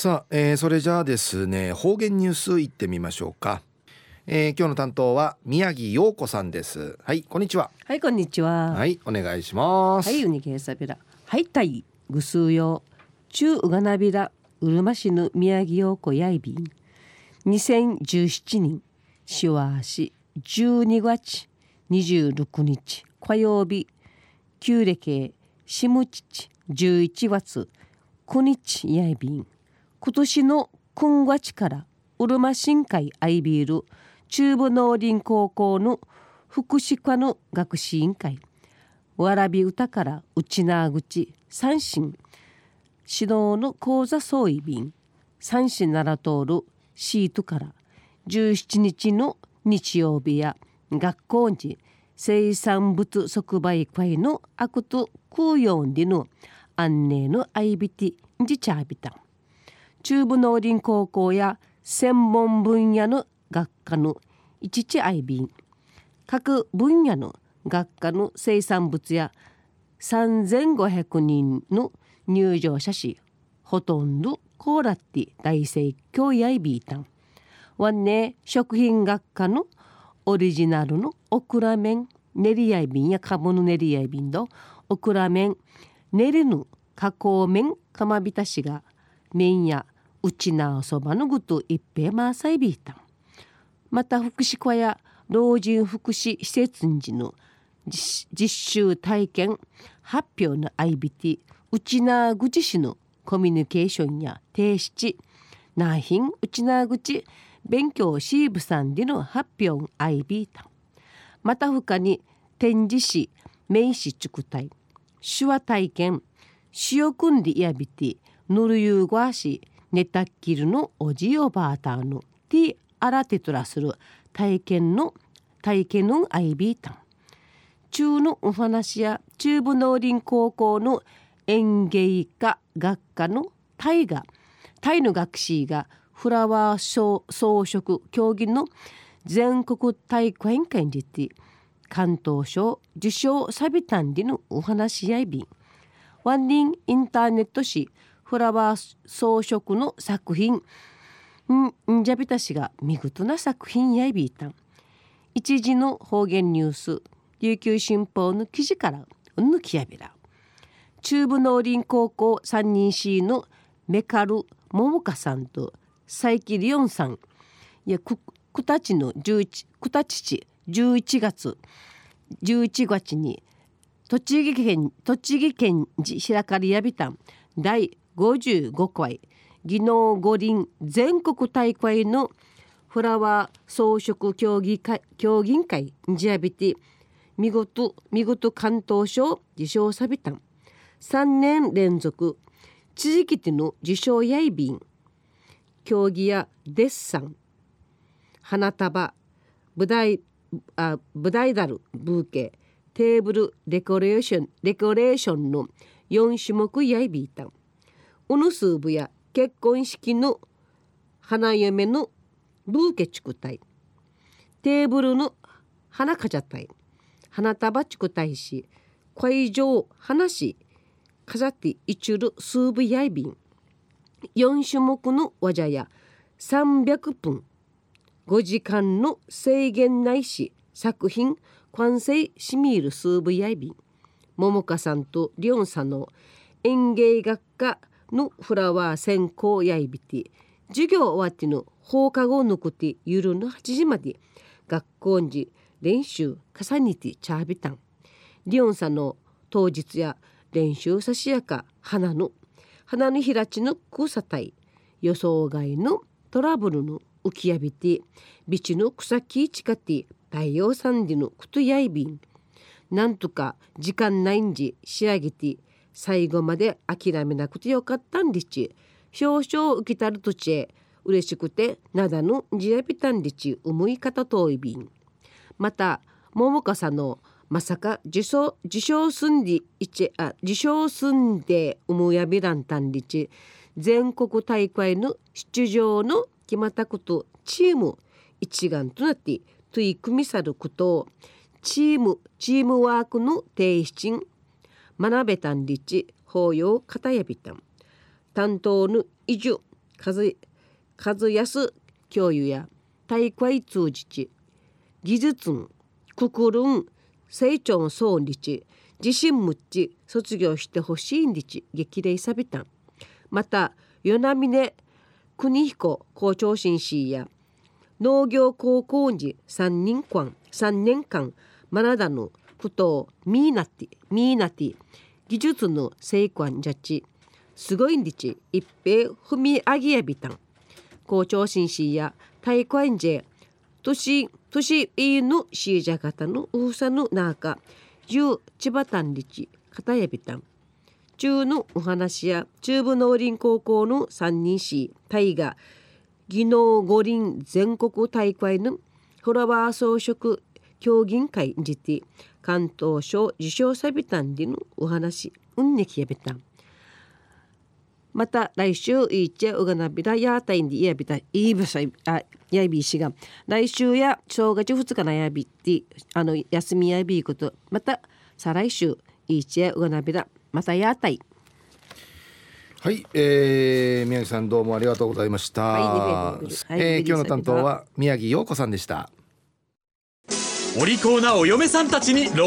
さあ、えー、それじゃあですね方言ニュースいってみましょうか、えー、今日の担当は宮城陽子さんです。はいこんにちは。はいこんにちは。はいお願いします。はいウニケーサビラはいたいぐすうよ。中うがなびら。うるま市の宮城陽子やいびん。2017年しわし。12月26日火曜日旧暦しむちち。11月9日やいびん今年の今月からうるま新会アイビール中部農林高校の福祉科の学士委員会。わらび歌から内縄口三神指導の講座総意便。三神なら通るシートから。17日の日曜日や学校時。生産物即売会のアクト空用での安寧のアイビティジチャービタン中部農林高校や専門分野の学科の一地愛便。各分野の学科の生産物や3500人の入場者しほとんどコーラッティ大盛況やいビータンワンネ食品学科のオリジナルのオクラ麺練り合い瓶や鴨の練り合い瓶とオクラ麺練りぬ加工麺釜びたしが麺やうちなそばのぐと一平まさいびいたまた福祉小や老人福祉施設時の実習体験発表の IBT うちなぐち市のコミュニケーションや提出なひんうちなぐち勉強シーブさんでの発表 IB たまた他に展示し名詞畜体手話体験塩組んでやびてぬるゆうごわしネタッキルのおじおばあたのティアラテトラする体験の体験のアイビータン中のお話や中部農林高校の園芸科学科のタイがタイの学士がフラワー装飾競技の全国大会演会にて関東省受賞サビタンでのお話やいびん。ワンリンインターネット誌フラワー装飾の作品。んんじゃびたしが見事な作品やいびいたん。一時の方言ニュース琉球新報の記事からうぬきやびら。中部農林高校三人 C のメカル桃香さんと佐伯リオンさん。いやくくたちの11くたちち11月11月に栃木県栃木県寺白刈やびたん。第55回。技能五輪全国大会のフラワー装飾競技会競技会ジアビティ見事見事関東賞受賞さびたん。3年連続地域での受賞やいびん。競技やデッサン。花束。舞台あ舞台だるブーケ。テーブルデコレーションデコレーションの4種目やいびいたん。うぬすぶや結婚式の花嫁のブーケチクタイ。テーブルの花かじゃたい。花束チクタイし会場話し飾っていちゅるスーブやいびん。4種目のわじゃや300分。5時間の制限ないし作品完成しみるスーブやいびん。桃香さんとリオンさんの園芸学科のフラワー線香やいびて授業終わっての放課後のくて夜の8時まで学校に練習重ねてチャービタン。リオンさんの当日や練習さしやか花の花のひらちの草体予想外のトラブルの浮きやびてビチの草木近て太陽さんでのくとやいびん。なんとか時間ないんじ仕上げて最後まで諦めなくてよかったんでち表彰受けたるとちへ嬉しくてなだのじやびたんでち思い方といびんまた桃香さんのまさか受賞受賞すんでいちあ受賞すんで思いやびらんたんでち全国大会の出場の決まったことチーム一丸となって取り組みさることチームチームワークの提出学べたんりち法要方やびたん担当の移住和和安教諭や大会通じち技術んくくるん成長総日自信むっち卒業してほしいんりち激励さびたん。また与那峰国彦校長新市や農業高校時3年間3年間学だぬことミーナティミーナティ技術の成果じゃちすごいんりち一平踏み上げやびたん。校長新市や大会じ年年いぬしじゃがたのうさぬなかゆうちばたんりちかたやびたん。中のお話や中部農林高校の三人市大河技能五輪全国大会のフラワー装飾協議会にて関東省受賞さびたんでのお話うんねきやびたん。また来週いっちゃうがなびらやたいんでやびたい。いぶさあやびしが来週や正月2日のやびってあの休みやびこと。また再来週いっちゃうがなびらまたやたい。はい、えー、宮城さんどうもありがとうございました。はいえー今日の担当は宮城陽子さんでした。お利口なお嫁さんたちに